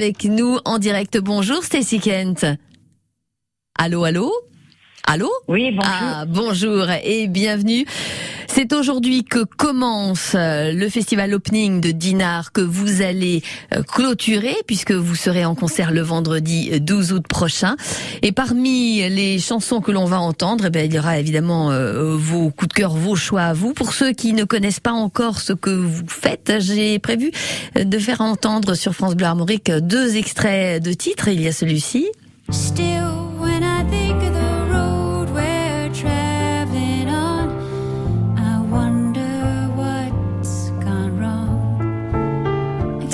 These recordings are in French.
Avec nous en direct, bonjour Stacy Kent. Allô, allô? Allô? Oui, bonjour. Ah, bonjour et bienvenue. C'est aujourd'hui que commence euh, le festival opening de Dinard que vous allez euh, clôturer puisque vous serez en concert le vendredi 12 août prochain. Et parmi les chansons que l'on va entendre, eh bien, il y aura évidemment euh, vos coups de cœur, vos choix à vous. Pour ceux qui ne connaissent pas encore ce que vous faites, j'ai prévu de faire entendre sur France Bleu Armorique deux extraits de titres. Il y a celui-ci.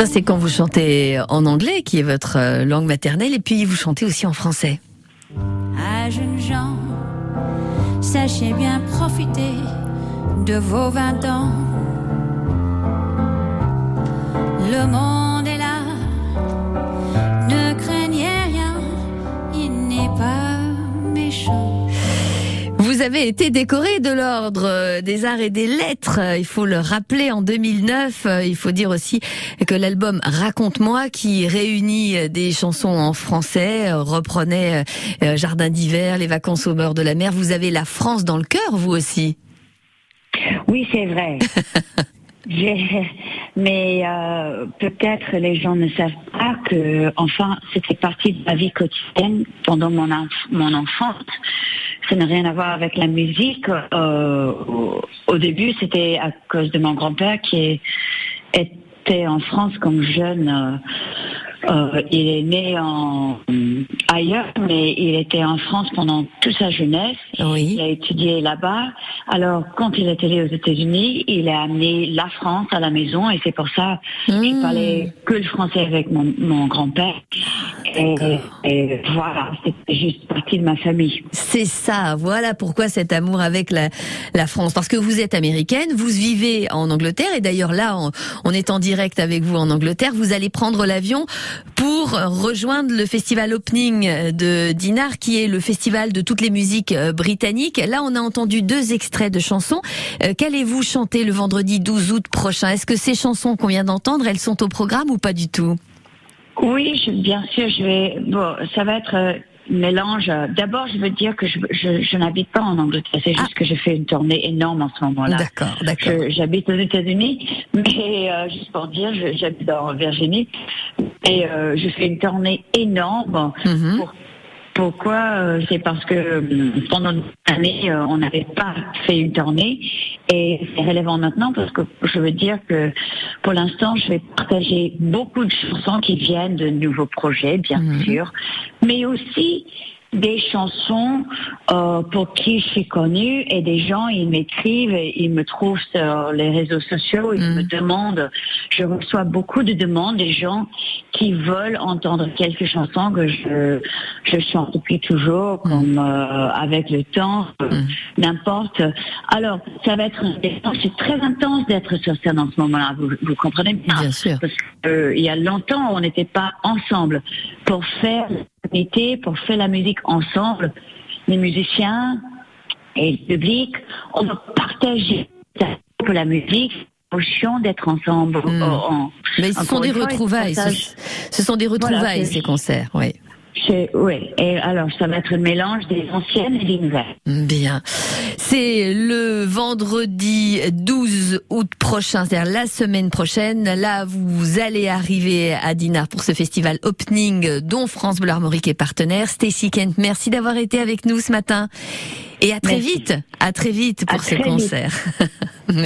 C'est quand vous chantez en anglais, qui est votre euh, langue maternelle, et puis vous chantez aussi en français. À jeunes gens, sachez bien profiter de vos vingt ans. Le monde avez été décoré de l'ordre euh, des arts et des lettres, euh, il faut le rappeler, en 2009. Euh, Il faut dire aussi que l'album Raconte-moi, qui réunit des chansons en français, reprenait Jardin d'hiver, Les vacances au bord de la mer. Vous avez la France dans le cœur, vous aussi. Oui, c'est vrai. Mais euh, peut-être les gens ne savent pas que, enfin, c'était partie de ma vie quotidienne pendant mon, enf- mon enfance. Ça n'a rien à voir avec la musique. Euh, au, début, c'était à cause de mon grand-père qui était en France comme jeune. Euh, il est né en ailleurs, mais il était en France pendant toute sa jeunesse. Il Oui. a étudié là-bas. Alors, quand il est allé aux États-Unis, il a amené la France à la maison et c'est pour ça que je Mmh. parlais que le français avec mon, mon grand-père. Et, et voilà, c'était juste partie de ma famille. C'est ça, voilà pourquoi cet amour avec la, la France. Parce que vous êtes américaine, vous vivez en Angleterre, et d'ailleurs là, on, on est en direct avec vous en Angleterre, vous allez prendre l'avion pour rejoindre le festival opening de Dinard, qui est le festival de toutes les musiques euh, britanniques. Là, on a entendu deux extraits de chansons. Euh, Qu'allez-vous chanter le vendredi 12 août prochain? Est-ce que ces chansons qu'on vient d'entendre, elles sont au programme ou pas du tout? Oui, bien sûr, je vais. Bon, ça va être. Euh, mélange. D'abord, je veux dire que je, je, je n'habite pas en Angleterre. C'est juste que je fais une tournée énorme en ce moment-là. D'accord, d'accord. J'habite aux États-Unis, mais euh, juste pour dire, j'habite en Virginie et euh, je fais une tournée énorme. Mhm. Pour- pourquoi euh, C'est parce que euh, pendant une année, euh, on n'avait pas fait une tournée et c'est relevant maintenant parce que je veux dire que pour l'instant, je vais partager beaucoup de chansons qui viennent de nouveaux projets, bien Mhm. sûr, mais aussi des chansons euh, pour qui je suis connue et des gens ils m'écrivent et ils me trouvent sur les réseaux sociaux ils Mm. me demandent je reçois beaucoup de demandes des gens qui veulent entendre quelques chansons que je je chante depuis toujours comme euh, avec le temps euh, Mm. n'importe alors ça va être c'est très intense d'être sur scène en ce moment-là vous, vous comprenez bien? Bien sûr. parce qu'il y a longtemps, on n'était pas ensemble pour faire l'unité, pour faire la musique ensemble. Les musiciens et le public, on va partager la musique, d'être ensemble. Mm. En- en- Mais ce sont des retrouvailles. Ce, ce sont des retrouvailles, ces concerts, oui. Oui, et alors ça va être un mélange des anciennes et des nouvelles. Bien. C'est le vendredi 12 août prochain, c'est-à-dire la semaine prochaine. Là, vous allez arriver à Dinard pour ce festival opening dont France Bleu Armorique est partenaire. Stacy Kent, merci d'avoir été avec nous ce matin. Et à très Merci. vite, à très vite pour À ce concert.